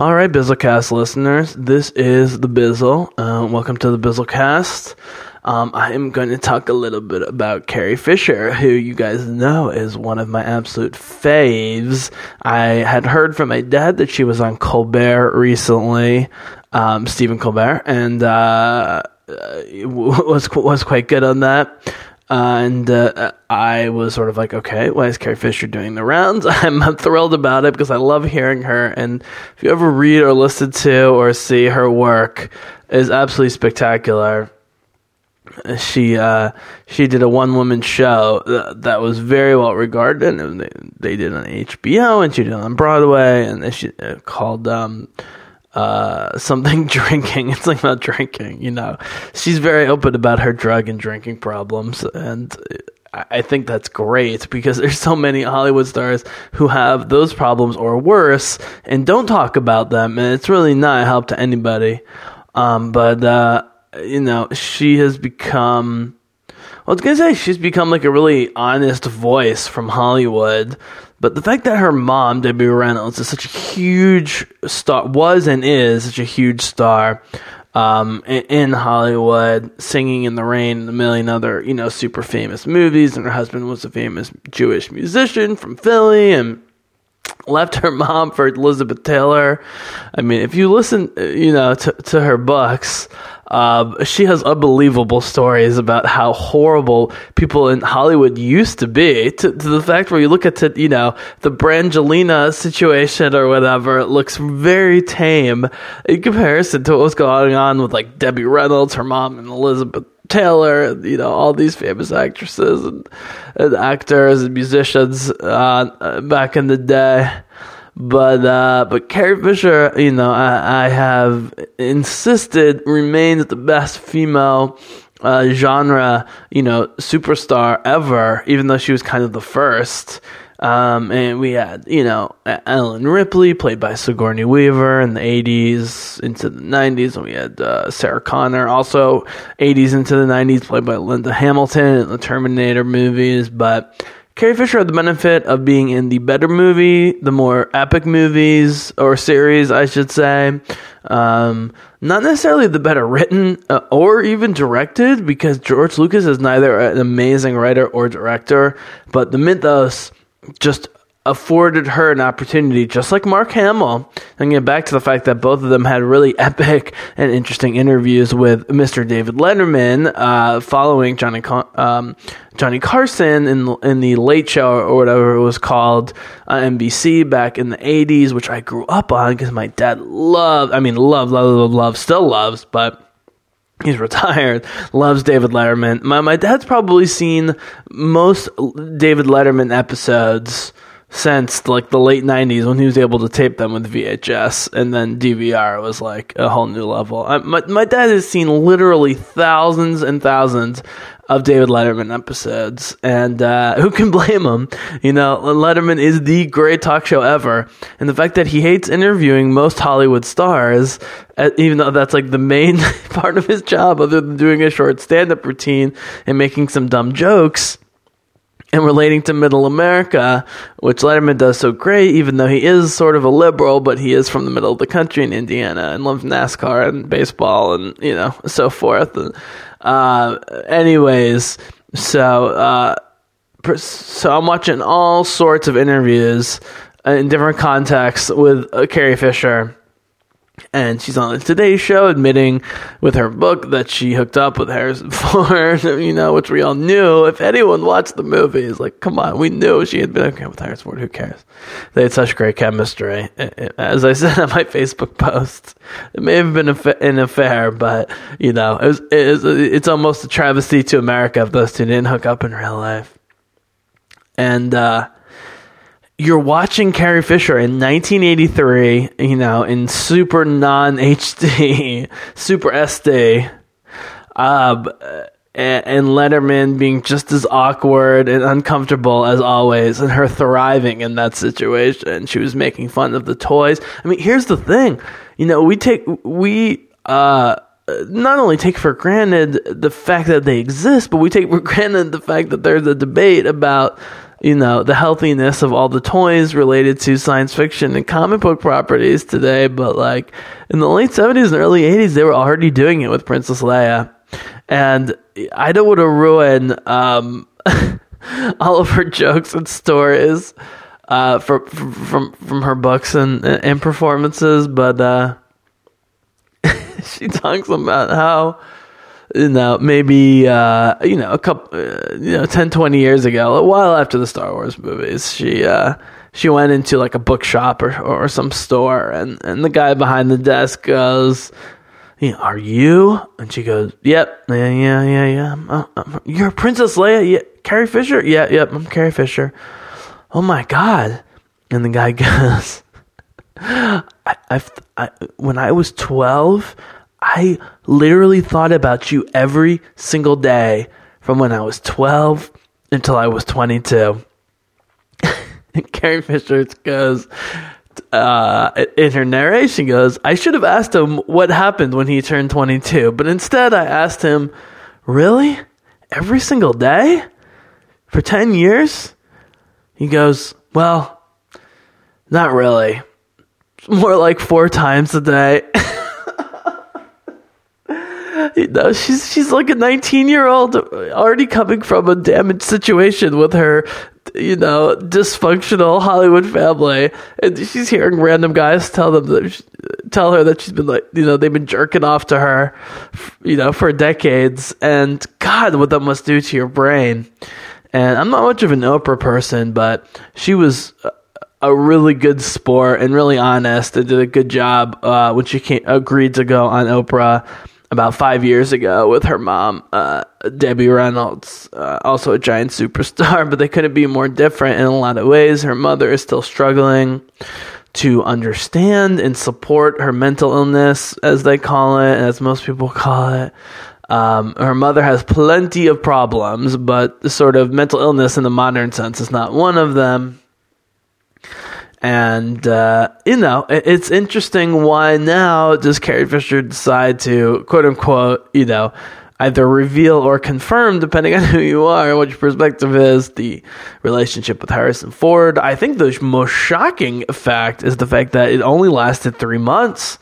All right, Bizzlecast listeners, this is the Bizzle. Uh, welcome to the Bizzlecast. Um, I am going to talk a little bit about Carrie Fisher, who you guys know is one of my absolute faves. I had heard from my dad that she was on Colbert recently, um, Stephen Colbert, and uh, was was quite good on that. Uh, and uh, I was sort of like, okay, why is Carrie Fisher doing the rounds? I'm, thrilled about it because I love hearing her. And if you ever read or listen to or see her work, is absolutely spectacular. She uh, she did a one woman show that, that, was very well regarded, and they, they did on HBO, and she did on Broadway, and she uh, called um, uh, something drinking. It's like about drinking, you know. She's very open about her drug and drinking problems, and I think that's great because there's so many Hollywood stars who have those problems or worse and don't talk about them, and it's really not a help to anybody. Um, but uh, you know, she has become. I was gonna say she's become like a really honest voice from Hollywood but the fact that her mom, Debbie Reynolds, is such a huge star, was and is such a huge star um, in, Hollywood, singing in the rain, and a million other, you know, super famous movies, and her husband was a famous Jewish musician from Philly, and left her mom for Elizabeth Taylor. I mean, if you listen, you know, to, to her books, uh, she has unbelievable stories about how horrible people in Hollywood used to be. To, to the fact where you look at, to, you know, the Brangelina situation or whatever, it looks very tame in comparison to what was going on with like Debbie Reynolds, her mom, and Elizabeth Taylor, you know, all these famous actresses and, and actors and musicians uh, back in the day. But uh, but Carrie Fisher, you know, I, I have insisted remains the best female uh, genre, you know, superstar ever, even though she was kind of the first. Um, and we had, you know, Ellen Ripley, played by Sigourney Weaver in the 80s into the 90s. And we had uh, Sarah Connor, also 80s into the 90s, played by Linda Hamilton in the Terminator movies. But Carrie Fisher had the benefit of being in the better movie, the more epic movies or series, I should say. Um, not necessarily the better written uh, or even directed, because George Lucas is neither an amazing writer or director, but the Mythos just afforded her an opportunity, just like Mark Hamill. And get back to the fact that both of them had really epic and interesting interviews with Mr. David Letterman, uh, following Johnny um, Johnny Carson in in the Late Show or whatever it was called, uh, NBC back in the '80s, which I grew up on because my dad loved. I mean, loved, love, love, love, still loves, but he's retired. Loves david letterman. My, my dad's probably seen most david letterman episodes since like the late 90s when he was able to tape them with vhs and then dvr was like a whole new level. I, my, my dad has seen literally thousands and thousands of David Letterman episodes, and uh, who can blame him? You know, Letterman is the great talk show ever, and the fact that he hates interviewing most Hollywood stars, uh, even though that's like the main part of his job, other than doing a short stand-up routine and making some dumb jokes and relating to middle America, which Letterman does so great, even though he is sort of a liberal, but he is from the middle of the country in Indiana and loves NASCAR and baseball and, you know, so forth. And, uh, anyways, so uh, so I'm watching all sorts of interviews in different contexts with uh, Carrie Fisher and she's on the Today Show admitting with her book that she hooked up with Harrison Ford, you know, which we all knew. If anyone watched the movie, it's like, come on, we knew she had been okay with Harrison Ford. Who cares? They had such great chemistry. As I said on my Facebook post, it may have been an affair, but, you know, it was, it was, it's almost a travesty to America if those two didn't hook up in real life. And, uh, you're watching Carrie Fisher in 1983, you know, in super non HD, super SD, um, and, and Letterman being just as awkward and uncomfortable as always, and her thriving in that situation. She was making fun of the toys. I mean, here's the thing, you know, we take we uh not only take for granted the fact that they exist, but we take for granted the fact that there's a debate about you know, the healthiness of all the toys related to science fiction and comic book properties today, but like in the late 70s and early 80s, they were already doing it with Princess Leia. And I don't want to ruin um, all of her jokes and stories uh, from, from, from her books and, and performances, but uh, she talks about how you know, maybe, uh, you know, a couple, uh, you know, 10, 20 years ago, a while after the Star Wars movies, she, uh, she went into like a bookshop or, or some store and, and the guy behind the desk goes, you know, are you? And she goes, yep, yeah, yeah, yeah, yeah. I'm, I'm, you're Princess Leia? Yeah. Carrie Fisher? Yeah, yep, I'm Carrie Fisher. Oh my God. And the guy goes, I, I've, I, when I was 12, I literally thought about you every single day from when I was 12 until I was 22. and Carrie Fisher goes, uh, in her narration goes, I should have asked him what happened when he turned 22, but instead I asked him, Really? Every single day? For 10 years? He goes, Well, not really. More like four times a day. you know, she's she's like a 19 year old already coming from a damaged situation with her, you know, dysfunctional Hollywood family, and she's hearing random guys tell them that she, tell her that she's been like, you know, they've been jerking off to her, you know, for decades, and God, what that must do to your brain. And I'm not much of an Oprah person, but she was a really good sport and really honest and did a good job uh, when she came, agreed to go on Oprah about five years ago with her mom, uh, Debbie Reynolds, uh, also a giant superstar, but they couldn't be more different in a lot of ways. Her mother is still struggling to understand and support her mental illness, as they call it, as most people call it. Um, her mother has plenty of problems, but the sort of mental illness in the modern sense is not one of them. And, uh, you know, it's interesting why now does Carrie Fisher decide to, quote unquote, you know, either reveal or confirm, depending on who you are and what your perspective is, the relationship with Harrison Ford. I think the most shocking fact is the fact that it only lasted three months.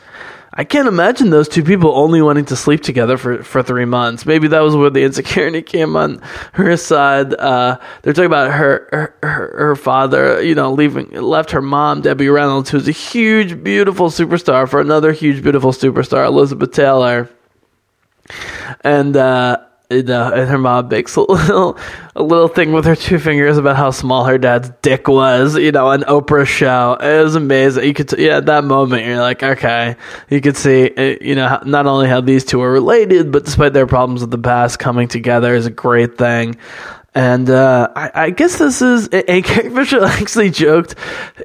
I can't imagine those two people only wanting to sleep together for, for three months. Maybe that was where the insecurity came on her side. Uh, they're talking about her, her, her father, you know, leaving, left her mom, Debbie Reynolds, who's a huge, beautiful superstar for another huge, beautiful superstar, Elizabeth Taylor. And, uh, you know, and her mom makes a little a little thing with her two fingers about how small her dad's dick was, you know, an Oprah show. It was amazing. You could, yeah, at that moment, you're like, okay, you could see, uh, you know, not only how these two are related, but despite their problems of the past, coming together is a great thing. And uh, I, I, guess this is, and Carrie Fisher actually joked,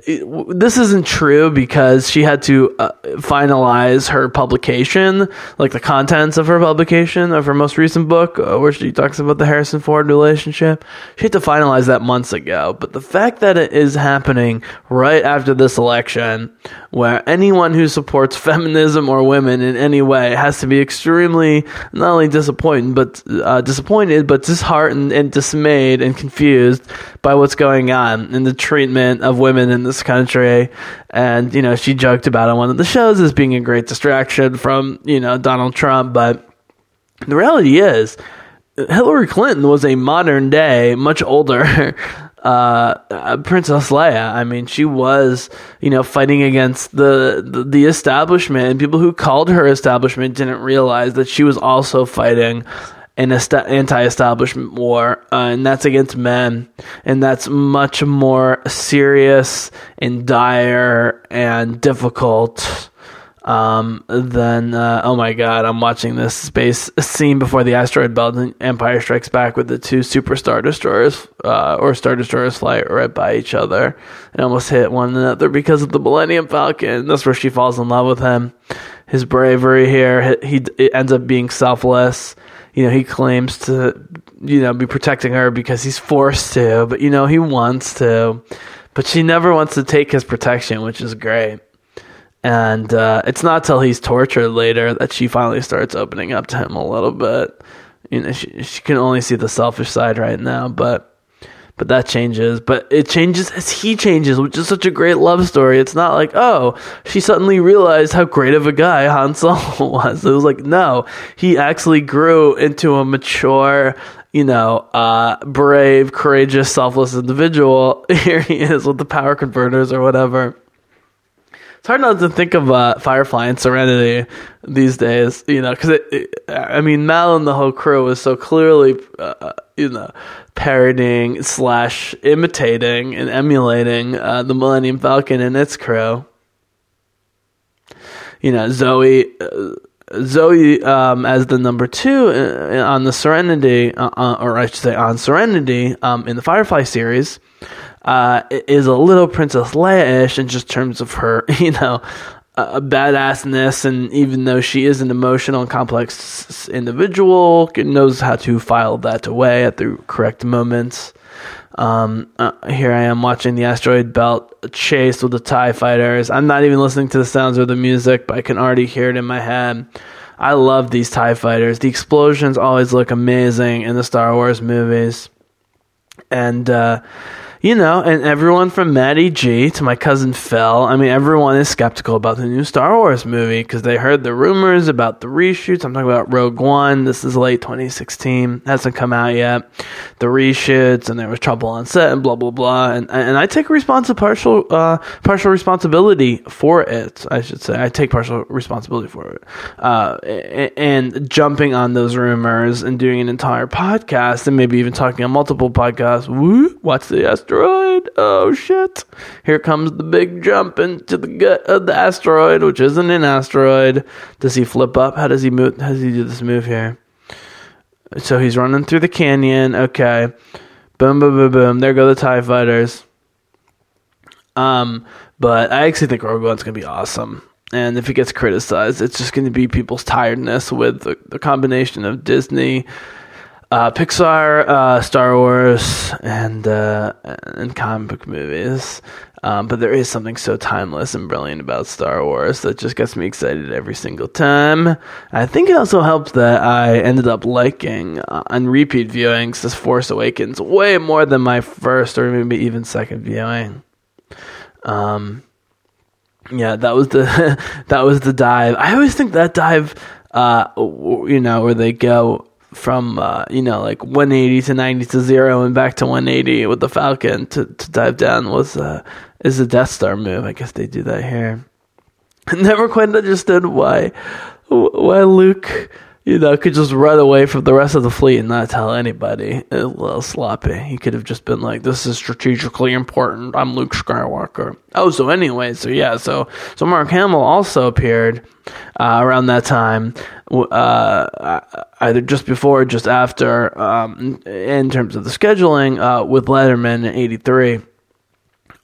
this isn't true because she had to uh, finalize her publication, like the contents of her publication of her most recent book, uh, where she talks about the Harrison Ford relationship. She had to finalize that months ago. But the fact that it is happening right after this election, where anyone who supports feminism or women in any way has to be extremely not only disappointed, but uh, disappointed, but disheartened and dismayed dismayed and confused by what's going on in the treatment of women in this country. And, you know, she joked about on one of the shows as being a great distraction from, you know, Donald Trump. But the reality is, Hillary Clinton was a modern day, much older uh, Princess Leia. I mean, she was, you know, fighting against the, the, the establishment, and people who called her establishment didn't realize that she was also fighting an anti-establishment war, uh, and that's against men, and that's much more serious and dire and difficult um, than uh, oh my god, I'm watching this space scene before the asteroid belt and Empire Strikes Back with the two super star destroyers uh, or star destroyers fly right by each other and almost hit one another because of the Millennium Falcon. That's where she falls in love with him. His bravery here, he, he ends up being selfless you know, he claims to, you know, be protecting her because he's forced to, but you know, he wants to. But she never wants to take his protection, which is great. And uh, it's not till he's tortured later that she finally starts opening up to him a little bit. You know, she she can only see the selfish side right now, but but that changes. But it changes as he changes, which is such a great love story. It's not like, oh, she suddenly realized how great of a guy Han Solo was. It was like, no, he actually grew into a mature, you know, uh, brave, courageous, selfless individual. Here he is with the power converters or whatever. It's hard not to think of uh, Firefly and Serenity these days, you know, because I mean, Mal and the whole crew was so clearly, uh, you know, parodying slash imitating and emulating uh, the Millennium Falcon and its crew. You know, Zoe. Uh, Zoe um, as the number two uh, on the Serenity, uh, or I should say on Serenity um, in the Firefly series, uh, is a little Princess Leia-ish in just terms of her, you know, a badassness, and even though she is an emotional and complex individual, knows how to file that away at the correct moments. Um, uh, here I am watching the asteroid belt chase with the TIE fighters. I'm not even listening to the sounds or the music, but I can already hear it in my head. I love these TIE fighters. The explosions always look amazing in the Star Wars movies. And, uh, you know, and everyone from Maddie G to my cousin Phil, I mean, everyone is skeptical about the new Star Wars movie because they heard the rumors about the reshoots. I'm talking about Rogue One. This is late 2016, hasn't come out yet. The reshoots, and there was trouble on set, and blah blah blah. And and I take partial uh, partial responsibility for it. I should say I take partial responsibility for it. Uh, and jumping on those rumors and doing an entire podcast, and maybe even talking on multiple podcasts. Woo! Watch the asteroid. Oh shit. Here comes the big jump into the gut of the asteroid, which isn't an asteroid. Does he flip up? How does he move? How does he do this move here? So he's running through the canyon. Okay. Boom, boom, boom, boom. There go the TIE fighters. Um, but I actually think Rogue One's going to be awesome. And if it gets criticized, it's just going to be people's tiredness with the, the combination of Disney uh, Pixar, uh, Star Wars, and uh, and comic book movies. Um, but there is something so timeless and brilliant about Star Wars that just gets me excited every single time. I think it also helps that I ended up liking uh, on repeat viewings this Force Awakens way more than my first or maybe even second viewing. Um, yeah, that was the that was the dive. I always think that dive, uh, you know, where they go from uh, you know like 180 to 90 to zero and back to 180 with the Falcon to, to dive down was uh, is a Death Star move. I guess they do that here. I never quite understood why why Luke you know could just run away from the rest of the fleet and not tell anybody. A little sloppy. He could have just been like, "This is strategically important. I'm Luke Skywalker." Oh, so anyway, so yeah, so so Mark Hamill also appeared uh, around that time, uh, either just before or just after, um, in terms of the scheduling, uh, with Letterman in '83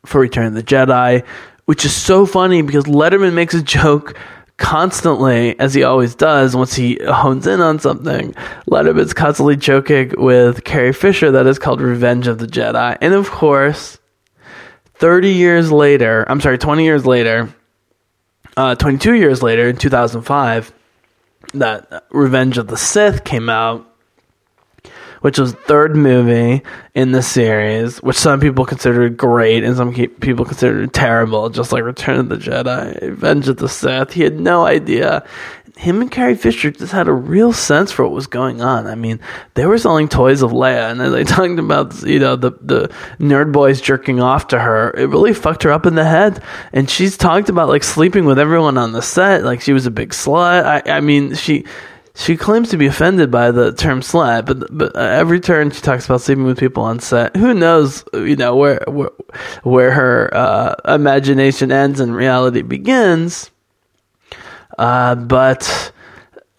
for Return of the Jedi, which is so funny because Letterman makes a joke constantly, as he always does, once he hones in on something, Letterman's constantly joking with Carrie Fisher that is called Revenge of the Jedi. And of course, 30 years later, I'm sorry, 20 years later, uh, 22 years later, in 2005, that Revenge of the Sith came out, which was third movie in the series, which some people considered great and some people considered terrible, just like Return of the Jedi, Revenge of the Sith. He had no idea him and Carrie Fisher just had a real sense for what was going on. I mean, they were selling toys of Leia, and as talked about, you know, the the nerd boys jerking off to her, it really fucked her up in the head. And she's talked about like sleeping with everyone on the set, like she was a big slut. I, I mean, she she claims to be offended by the term slut, but but uh, every turn she talks about sleeping with people on set. Who knows, you know, where where, where her uh, imagination ends and reality begins. Uh, but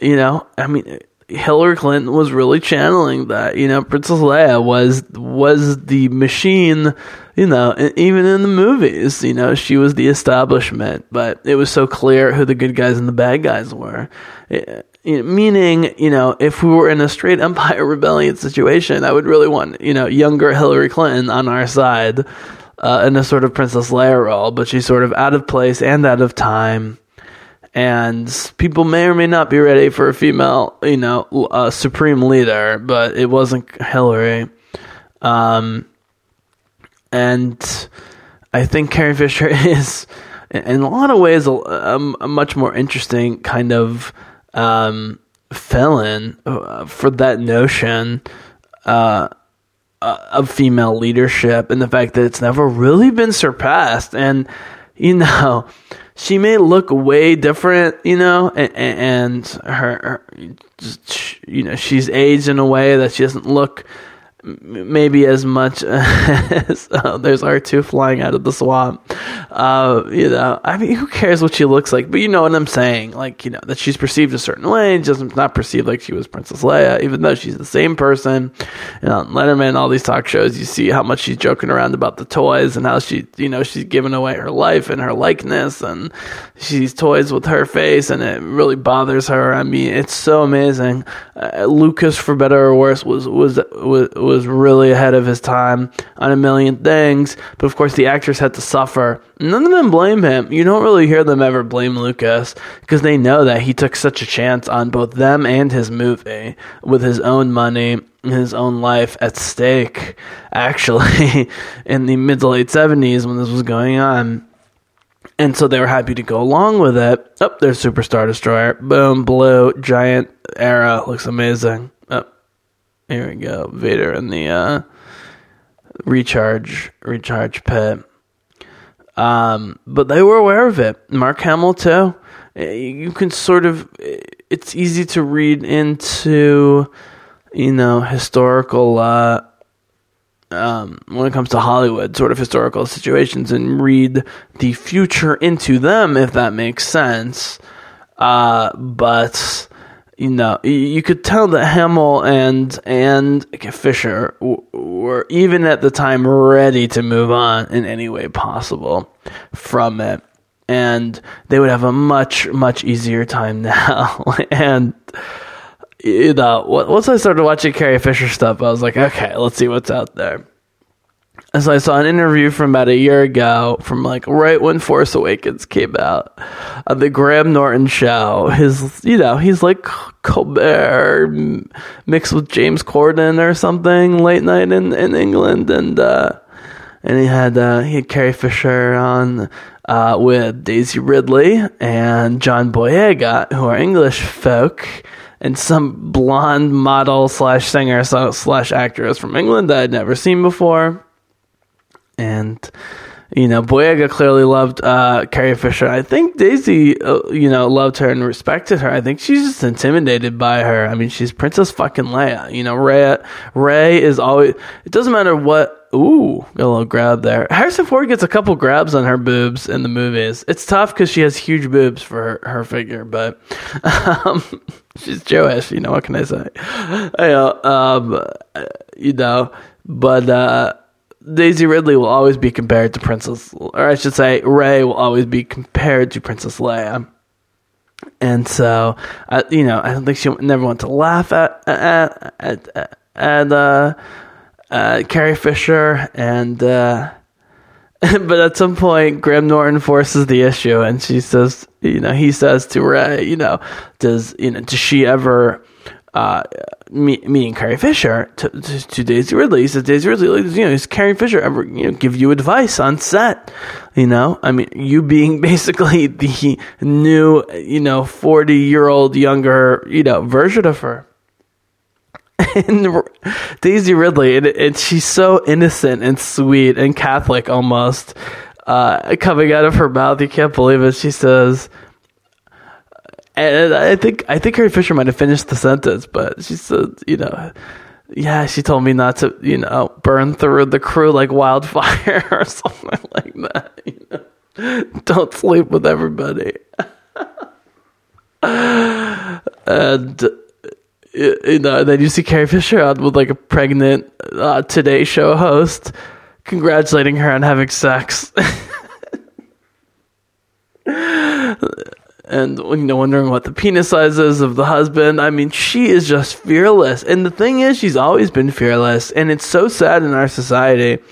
you know, I mean, Hillary Clinton was really channeling that. You know, Princess Leia was was the machine. You know, even in the movies, you know, she was the establishment. But it was so clear who the good guys and the bad guys were. It, meaning, you know, if we were in a straight Empire Rebellion situation, I would really want, you know, younger Hillary Clinton on our side uh, in a sort of Princess Leia role, but she's sort of out of place and out of time and people may or may not be ready for a female, you know, uh, supreme leader, but it wasn't Hillary. Um, and I think Carrie Fisher is, in a lot of ways, a, a much more interesting kind of um, fill-in uh, for that notion uh, uh, of female leadership and the fact that it's never really been surpassed. And you know, she may look way different, you know, and, and her, her, you know, she's aged in a way that she doesn't look maybe as much as uh, there's R2 flying out of the swamp. Uh, you know, I mean, who cares what she looks like? But you know what I'm saying? Like, you know, that she's perceived a certain way, just not perceived like she was Princess Leia, even though she's the same person. You know, Letterman, all these talk shows, you see how much she's joking around about the toys and how she, you know, she's given away her life and her likeness and she's toys with her face and it really bothers her. I mean, it's so amazing. Uh, Lucas, for better or worse, was, was, was, was was really ahead of his time on a million things, but of course the actors had to suffer. None of them blame him. You don't really hear them ever blame Lucas because they know that he took such a chance on both them and his movie with his own money his own life at stake actually in the mid to late 70s when this was going on and so they were happy to go along with it. Oh, there's Superstar Destroyer. Boom, blue, giant era. Looks amazing. Here we go. Vader in the uh, recharge recharge pit. Um, but they were aware of it. Mark Hamill too. You can sort of. It's easy to read into, you know, historical. Uh, um, when it comes to Hollywood, sort of historical situations, and read the future into them, if that makes sense. Uh, but you know, you could tell that Hamill and and Fisher were even at the time ready to move on in any way possible from it, and they would have a much much easier time now. and you know, once I started watching Carrie Fisher stuff, I was like, okay, let's see what's out there. And so I saw an interview from about a year ago, from like right when Force Awakens came out, on the Graham Norton show. His, you know, he's like Colbert mixed with James Corden or something, late night in in England, and uh, and he had uh, he had Carrie Fisher on uh, with Daisy Ridley and John Boyega, who are English folk and some blonde model slash singer slash actress from England that I'd never seen before and you know, Boyega clearly loved uh, Carrie Fisher. I think Daisy, uh, you know, loved her and respected her. I think she's just intimidated by her. I mean, she's Princess fucking Leia. You know, Rey, Rey is always. It doesn't matter what. Ooh, got a little grab there. Harrison Ford gets a couple grabs on her boobs in the movies. It's tough because she has huge boobs for her, her figure, but um, she's Jewish. You know, what can I say? You know, um, you know, but. Uh, Daisy Ridley will always be compared to Princess, or I should say, Rey will always be compared to Princess Leia. And so, I, you know, I don't think she never want to laugh at at at, at uh, uh, Carrie Fisher, and uh, but at some point, Graham Norton forces the issue, and she says, you know, he says to Rey, you know, does you know, does she ever uh, me, meeting Carrie Fisher to, to, to, Daisy Ridley. He says, Daisy Ridley, you know, is Carrie Fisher ever, you know, give you advice on set? You know, I mean, you being basically the new, you know, 40 year old younger, you know, version of her. And Daisy Ridley, and, and she's so innocent and sweet and Catholic almost, uh, coming out of her mouth. You can't believe it. She says, and I think I think Carrie Fisher might have finished the sentence, but she said, you know, yeah, she told me not to, you know, burn through the crew like wildfire or something like that. You know? Don't sleep with everybody. and you know, then you see Carrie Fisher out with like a pregnant uh, Today Show host, congratulating her on having sex and you know wondering what the penis size is of the husband. I mean, she is just fearless, and the thing is, she's always been fearless, and it's so sad in our society.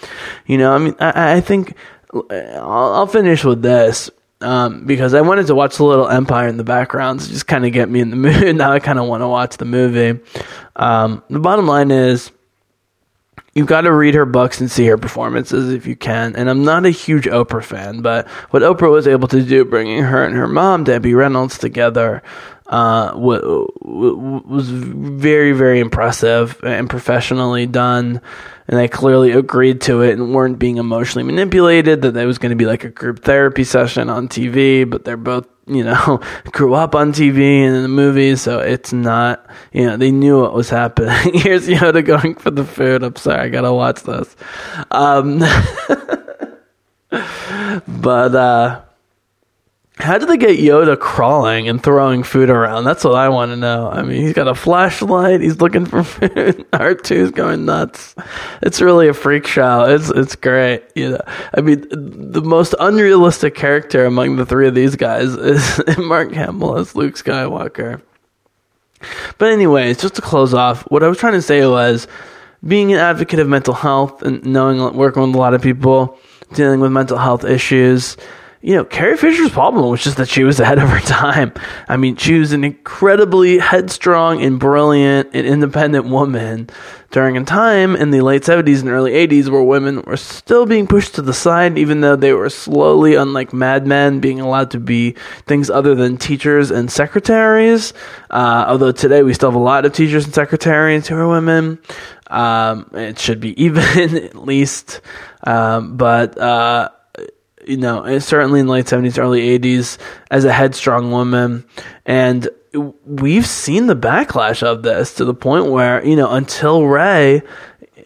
You know, I mean, I, I think I'll, I'll, finish with this. Um, because I wanted to watch the Little Empire in the background to just kind of get me in the mood. now I kind of want to watch the movie. Um, the bottom line is, you've got to read her books and see her performances if you can. And I'm not a huge Oprah fan, but what Oprah was able to do, bringing her and her mom, Debbie Reynolds, together, uh, was very, very impressive and professionally done. And they clearly agreed to it and weren't being emotionally manipulated. That there was going to be like a group therapy session on TV, but they're both you know, grew up on TV and in the movies, so it's not, you know, they knew what was happening. Here's Yoda going for the food. I'm sorry, I gotta watch this. Um, but, uh, how did they get Yoda crawling and throwing food around? That's what I want to know. I mean, he's got a flashlight. He's looking for food. R2's going nuts. It's really a freak show. It's it's great. You know, I mean, the most unrealistic character among the three of these guys is Mark Hamill as Luke Skywalker. But anyways, just to close off, what I was trying to say was being an advocate of mental health and knowing working with a lot of people dealing with mental health issues you know, Carrie Fisher's problem was just that she was ahead of her time. I mean, she was an incredibly headstrong and brilliant and independent woman during a time in the late 70s and early 80s where women were still being pushed to the side, even though they were slowly, unlike Mad Men, being allowed to be things other than teachers and secretaries. Uh, although today we still have a lot of teachers and secretaries who are women. Um, it should be even, at least. Um, but, uh, you know, certainly in the late 70s, early 80s, as a headstrong woman. And we've seen the backlash of this to the point where, you know, until Rey,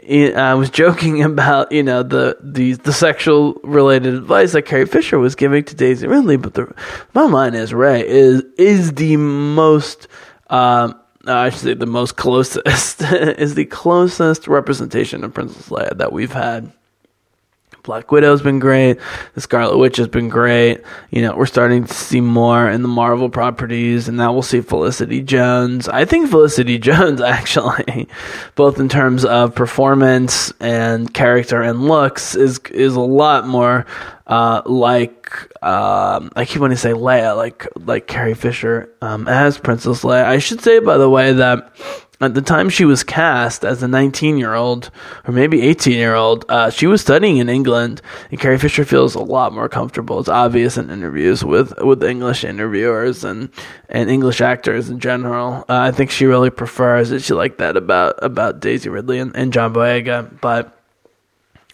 I was joking about, you know, the, the, the sexual related advice that Carrie Fisher was giving to Daisy Ridley. But the line is Rey is, is the most, um, I should say the most closest, is the closest representation of Princess Leia that we've had Black Widow's been great. The Scarlet Witch has been great. You know, we're starting to see more in the Marvel properties, and now we'll see Felicity Jones. I think Felicity Jones, actually, both in terms of performance and character and looks, is is a lot more uh, like um, I keep wanting to say Leia, like like Carrie Fisher um, as Princess Leia. I should say, by the way, that at the time she was cast as a 19 year old or maybe 18 year old, uh, she was studying in England, and Carrie Fisher feels a lot more comfortable. It's obvious in interviews with with English interviewers and and English actors in general. Uh, I think she really prefers it. She liked that about about Daisy Ridley and, and John Boyega. But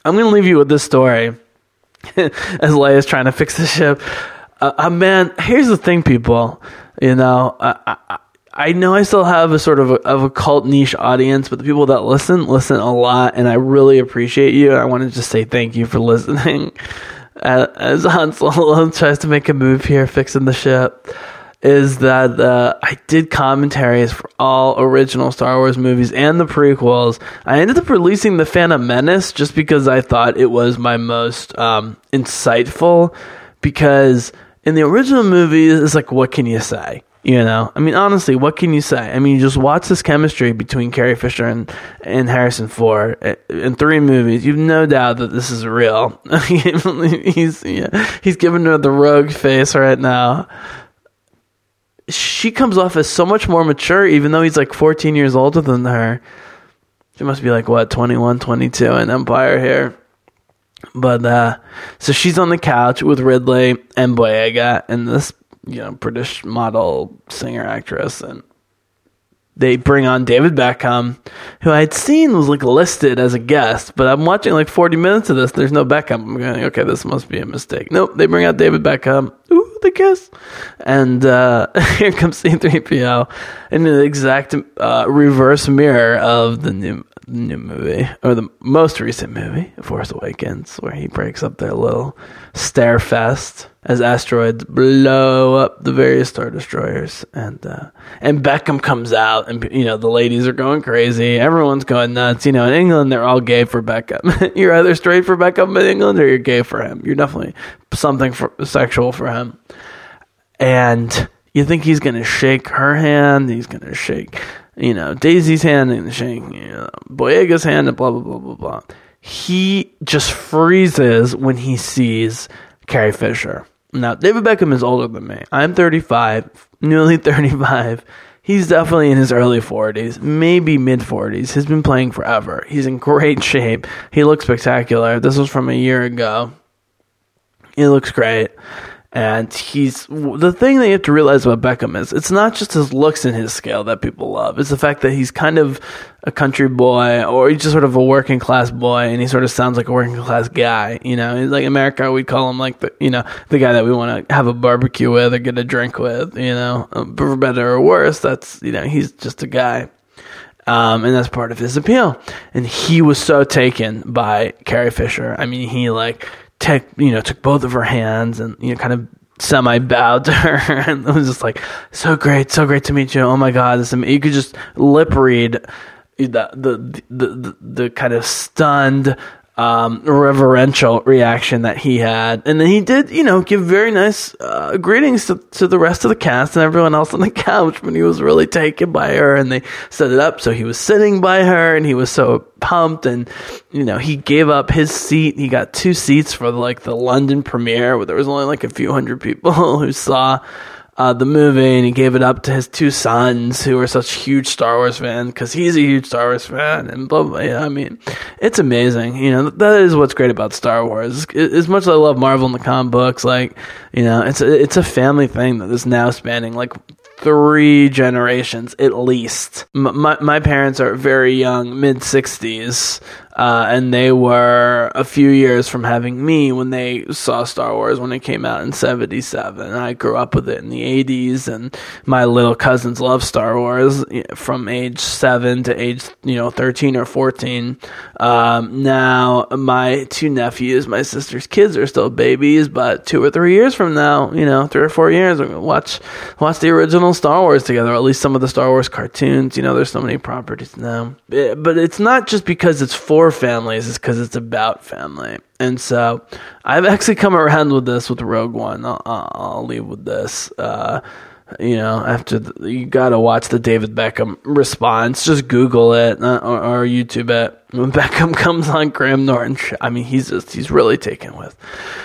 I'm going to leave you with this story as Leia's trying to fix the ship. Uh, uh, man, here's the thing, people. You know, I, I know I still have a sort of a, of a cult niche audience, but the people that listen listen a lot, and I really appreciate you. I want to just say thank you for listening. As Han Solo tries to make a move here, fixing the ship, is that uh, I did commentaries for all original Star Wars movies and the prequels. I ended up releasing the Phantom Menace just because I thought it was my most um, insightful. Because in the original movies, it's like, what can you say? You know, I mean, honestly, what can you say? I mean, just watch this chemistry between Carrie Fisher and, and Harrison Ford eh, in three movies. You've no doubt that this is real. he's yeah, he's giving her the rogue face right now. She comes off as so much more mature, even though he's like 14 years older than her. She must be like what 21, 22 in Empire here. But uh, so she's on the couch with Ridley and Boyega, and this you know British model singer actress, and they bring on David Beckham, who I'd seen was like listed as a guest, but I'm watching like 40 minutes of this. There's no Beckham. I'm going, okay, this must be a mistake. Nope, they bring out David Beckham. Ooh, the kiss. And uh, here comes C3PO in the exact uh, reverse mirror of the new new movie or the most recent movie, Force Awakens, where he breaks up their little stare fest as asteroids blow up the various star destroyers, and uh, and Beckham comes out, and you know the ladies are going crazy, everyone's going nuts. You know, in England they're all gay for Beckham. you're either straight for Beckham in England or you're gay for him. You're definitely something for, sexual for him, and you think he's gonna shake her hand, he's gonna shake you know, Daisy's hand and shake you know, Boyega's hand and blah, blah, blah, blah, blah. He just freezes when he sees Carrie Fisher. Now, David Beckham is older than me. I'm 35, nearly 35. he's definitely in his early 40s, maybe mid 40s. He's been playing forever. He's in great shape. He looks spectacular. This was from a year ago. He looks great. And he's the thing that you have to realize about Beckham is it's not just his looks and his scale that people love. It's the fact that he's kind of a country boy or he's just sort of a working class boy and he sort of sounds like a working class guy. You know, he's like America, we call him like the, you know, the guy that we want to have a barbecue with or get a drink with, you know, for better or worse. That's, you know, he's just a guy. Um, and that's part of his appeal. And he was so taken by Carrie Fisher. I mean, he like took you know took both of her hands and you know kind of semi bowed to her and it was just like so great so great to meet you. Oh my god this you could just lip read the the the the, the kind of stunned um, reverential reaction that he had. And then he did, you know, give very nice uh, greetings to, to the rest of the cast and everyone else on the couch when he was really taken by her. And they set it up so he was sitting by her and he was so pumped. And, you know, he gave up his seat. He got two seats for like the London premiere where there was only like a few hundred people who saw uh, the movie and he gave it up to his two sons who are such huge Star Wars fans because he's a huge Star Wars fan and blah, blah, yeah, I mean, it's amazing. You know, that is what's great about Star Wars. As much as I love Marvel and the comic books, like, you know, it's a, it's a family thing that is now spanning like three generations at least. My, my parents are very young, mid 60s, uh, and they were a few years from having me when they saw Star Wars when it came out in 77. I grew up with it in the 80s, and my little cousins love Star Wars from age 7 to age, you know, 13 or 14. Um, now, my two nephews, my sister's kids, are still babies, but two or three years from now, you know, three or four years, we're going to watch, watch the original Star Wars together, at least some of the Star Wars cartoons. You know, there's so many properties now. But it's not just because it's for for families is because it's about family. And so I've actually come around with this with Rogue One. I'll, I'll leave with this. Uh, you know, after the, you got to watch the David Beckham response. Just Google it uh, or, or, YouTube it. When Beckham comes on Graham Norton, I mean, he's just he's really taken with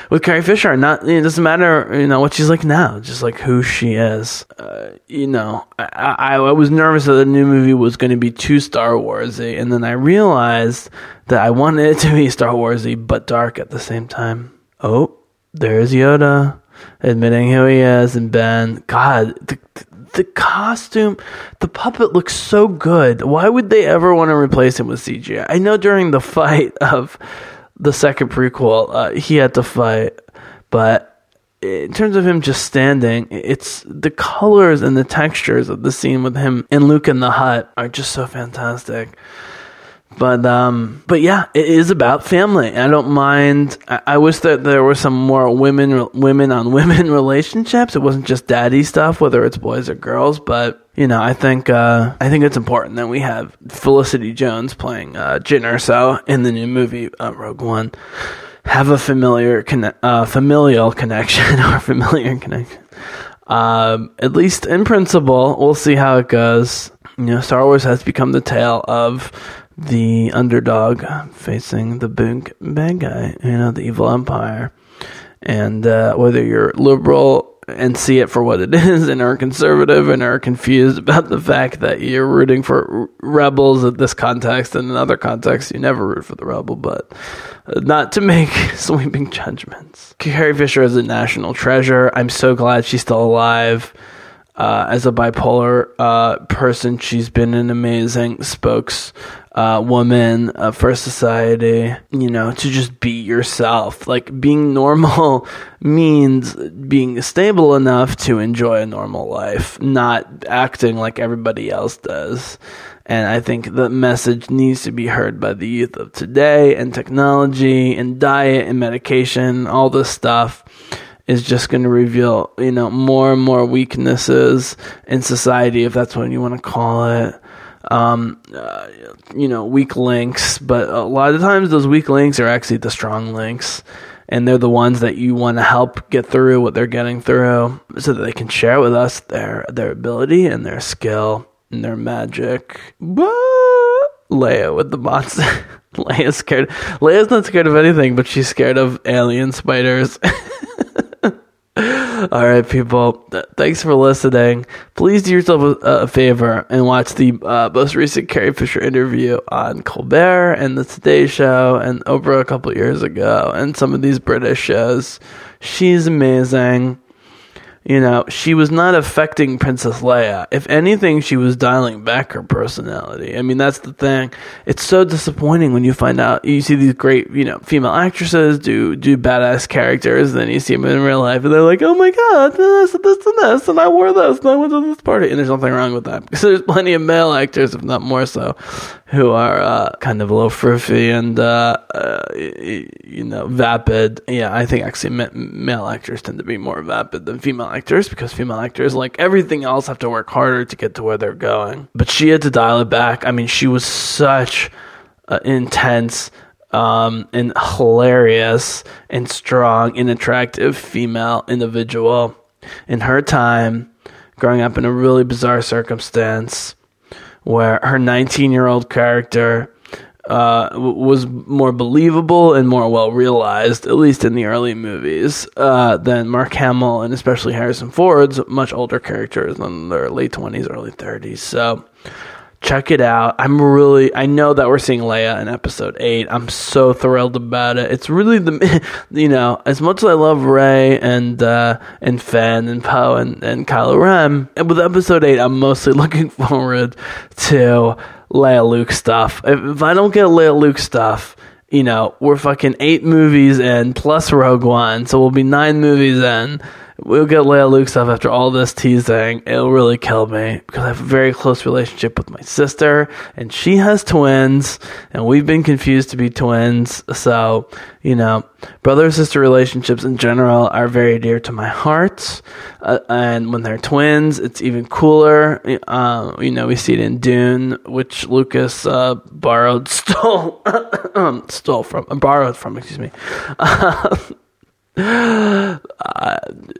with Carrie Fisher. Not it doesn't matter, you know, what she's like now, just like who she is. Uh, you know, I, I, I was nervous that the new movie was going to be too Star Warsy, and then I realized that I wanted it to be Star Warsy but dark at the same time. Oh, there's Yoda admitting who he is, and Ben. God, the, the costume, the puppet looks so good. Why would they ever want to replace him with CGI? I know during the fight of the second prequel, uh, he had to fight, but in terms of him just standing, it's the colors and the textures of the scene with him and Luke in the hut are just so fantastic. But um, but yeah, it is about family. I don't mind. I, I, wish that there were some more women women on women relationships. It wasn't just daddy stuff, whether it's boys or girls. But you know, I think uh, I think it's important that we have Felicity Jones playing uh, Jyn Erso in the new movie uh, Rogue One. Have a familiar conne- uh, familial connection or familiar connection. Um, at least in principle, we'll see how it goes. You know, Star Wars has become the tale of the underdog facing the big bad guy, you know, the evil empire. And uh, whether you're liberal and see it for what it is and are conservative and are confused about the fact that you're rooting for rebels in this context and in other contexts you never root for the rebel but uh, not to make sweeping judgments. Carrie fisher is a national treasure. I'm so glad she's still alive. Uh, as a bipolar uh, person, she's been an amazing spokes uh, woman uh, for society, you know, to just be yourself. Like being normal means being stable enough to enjoy a normal life, not acting like everybody else does. And I think the message needs to be heard by the youth of today and technology and diet and medication, all this stuff is just going to reveal, you know, more and more weaknesses in society, if that's what you want to call it um, uh, you know, weak links, but a lot of times those weak links are actually the strong links. And they're the ones that you want to help get through what they're getting through so that they can share with us their, their ability and their skill and their magic. Leia with the monster. Leia's scared. Leia's not scared of anything, but she's scared of alien spiders. All right, people. Th- thanks for listening. Please do yourself a, a favor and watch the uh, most recent Carrie Fisher interview on Colbert and the Today Show and Oprah a couple years ago and some of these British shows. She's amazing you know, she was not affecting Princess Leia. If anything, she was dialing back her personality. I mean, that's the thing. It's so disappointing when you find out you see these great, you know, female actresses do do badass characters, and then you see them in real life, and they're like, "Oh my god, this, this, and this, and I wore this, and I went to this party," and there's nothing wrong with that because there's plenty of male actors, if not more so, who are uh, kind of a little froofy and uh, uh, you know vapid. Yeah, I think actually male actors tend to be more vapid than female actors because female actors, like everything else, have to work harder to get to where they're going. But she had to dial it back. I mean, she was such uh, intense. Um, and hilarious and strong and attractive female individual in her time growing up in a really bizarre circumstance where her 19 year old character uh, was more believable and more well realized, at least in the early movies, uh, than Mark Hamill and especially Harrison Ford's much older characters in their late 20s, early 30s. So check it out. I'm really, I know that we're seeing Leia in episode eight. I'm so thrilled about it. It's really the, you know, as much as I love Rey and, uh, and Finn and Poe and, and Kylo Ren, with episode eight, I'm mostly looking forward to Leia Luke stuff. If, if I don't get Leia Luke stuff, you know, we're fucking eight movies in plus Rogue One, so we'll be nine movies in we'll get Leia Luke stuff after all this teasing. It'll really kill me because I have a very close relationship with my sister, and she has twins, and we've been confused to be twins. So, you know, brother sister relationships in general are very dear to my heart. Uh, and when they're twins, it's even cooler. Uh, you know, we see it in Dune, which Lucas uh, borrowed, stole, stole from, borrowed from, excuse me. uh,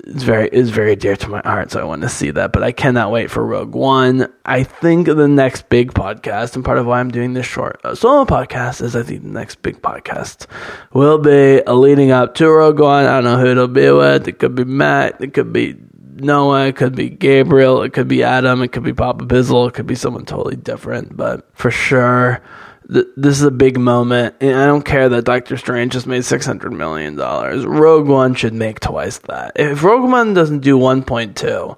it's very is very dear to my heart, so I want to see that. But I cannot wait for Rogue One. I think the next big podcast, and part of why I'm doing this short uh, solo podcast, is I think the next big podcast will be a leading up to Rogue One. I don't know who it'll be with. It could be Matt. It could be Noah. It could be Gabriel. It could be Adam. It could be Papa Bizzle. It could be someone totally different. But for sure this is a big moment. And I don't care that Doctor Strange just made six hundred million dollars. Rogue One should make twice that. If Rogue One doesn't do one point two,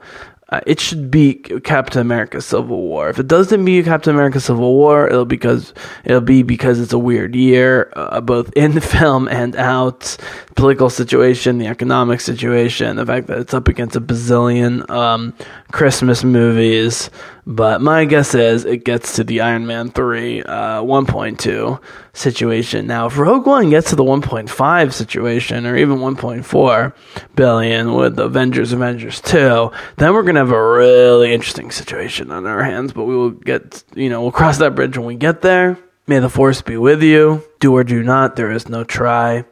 uh, it should be Captain America: Civil War. If it doesn't be Captain America: Civil War, it'll because it'll be because it's a weird year, uh, both in the film and out. Political situation, the economic situation, the fact that it's up against a bazillion um, Christmas movies. But my guess is it gets to the Iron Man 3 uh, 1.2 situation. Now, if Rogue One gets to the 1.5 situation or even 1.4 billion with Avengers Avengers 2, then we're going to have a really interesting situation on our hands. But we will get, you know, we'll cross that bridge when we get there. May the force be with you. Do or do not. There is no try.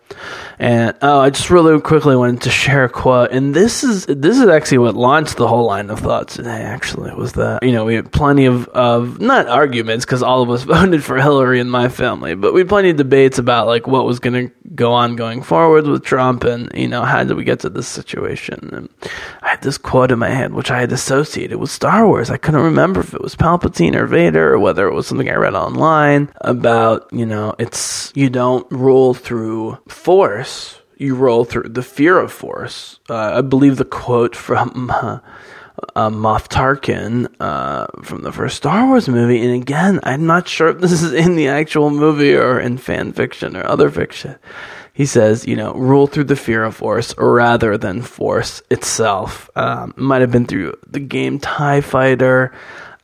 And oh, I just really quickly wanted to share a quote, and this is this is actually what launched the whole line of thought today. Actually, was that you know we had plenty of of not arguments because all of us voted for Hillary in my family, but we had plenty of debates about like what was going to go on going forward with Trump, and you know how did we get to this situation? And I had this quote in my head which I had associated with Star Wars. I couldn't remember if it was Palpatine or Vader or whether it was something I read online about you know it's you don't rule through force, you roll through the fear of force. Uh, I believe the quote from uh, uh, Moff Tarkin uh, from the first Star Wars movie, and again, I'm not sure if this is in the actual movie or in fan fiction or other fiction. He says, you know, rule through the fear of force rather than force itself. Um, might have been through the game TIE Fighter.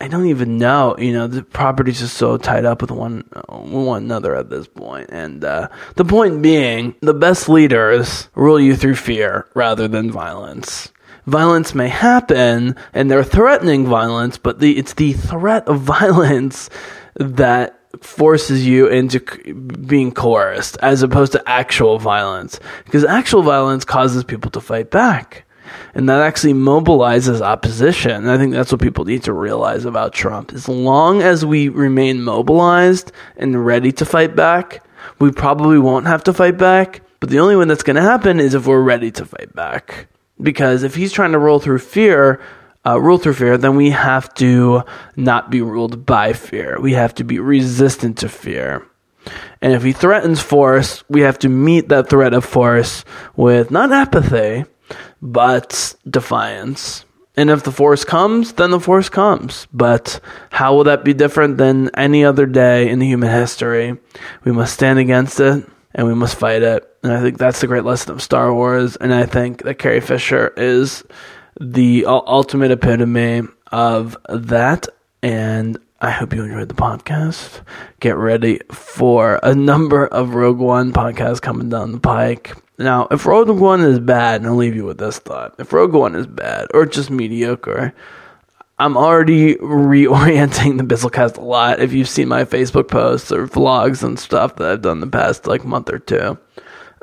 I don't even know. You know, the properties are so tied up with one one another at this point. And uh, the point being, the best leaders rule you through fear rather than violence. Violence may happen, and they're threatening violence, but the, it's the threat of violence that forces you into being coerced as opposed to actual violence. Because actual violence causes people to fight back and that actually mobilizes opposition. And I think that's what people need to realize about Trump. As long as we remain mobilized and ready to fight back, we probably won't have to fight back. But the only one that's going to happen is if we're ready to fight back. Because if he's trying to roll through fear, uh, rule through fear, then we have to not be ruled by fear. We have to be resistant to fear. And if he threatens force, we have to meet that threat of force with not apathy, but defiance. And if the force comes, then the force comes. But how will that be different than any other day in human history? We must stand against it and we must fight it. And I think that's the great lesson of Star Wars. And I think that Carrie Fisher is the ultimate epitome of that. And I hope you enjoyed the podcast. Get ready for a number of Rogue One podcasts coming down the pike. Now, if Rogue One is bad, and I'll leave you with this thought if Rogue One is bad or just mediocre, I'm already reorienting the Bizzlecast a lot. If you've seen my Facebook posts or vlogs and stuff that I've done the past like month or two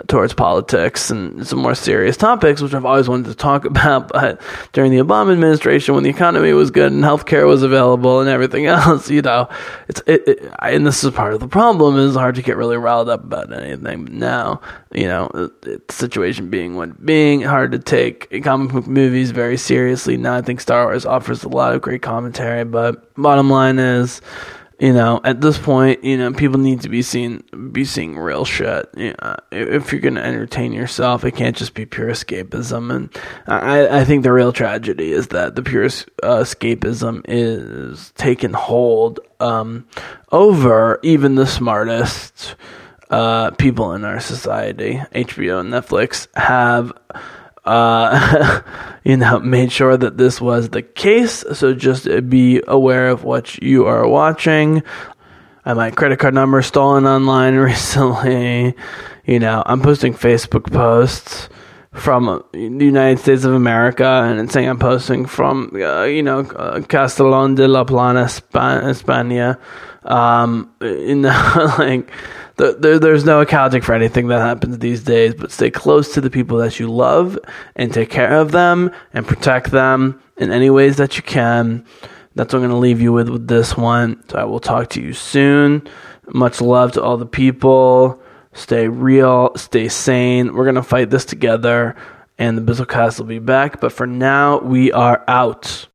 towards politics and some more serious topics, which I've always wanted to talk about. But during the Obama administration, when the economy was good and healthcare was available and everything else, you know, it's it, it, and this is part of the problem is hard to get really riled up about anything. But now, you know, the situation being what being, hard to take comic book movies very seriously. Now I think Star Wars offers a lot of great commentary, but bottom line is you know, at this point, you know, people need to be seeing be seeing real shit. You know, if you're gonna entertain yourself, it can't just be pure escapism. And I, I think the real tragedy is that the pure uh, escapism is taken hold um, over even the smartest uh, people in our society. HBO and Netflix have uh, you know, made sure that this was the case. So just be aware of what you are watching. I my credit card number stolen online recently. You know, I'm posting Facebook posts from the United States of America, and it's saying I'm posting from, uh, you know, uh, Castellón de la Plana, España. Um, in like there, there's no accounting for anything that happens these days, but stay close to the people that you love and take care of them and protect them in any ways that you can. That's what I'm going to leave you with with this one. So I will talk to you soon. Much love to all the people. Stay real, stay sane. We're going to fight this together, and the Bizzlecast will be back. But for now, we are out.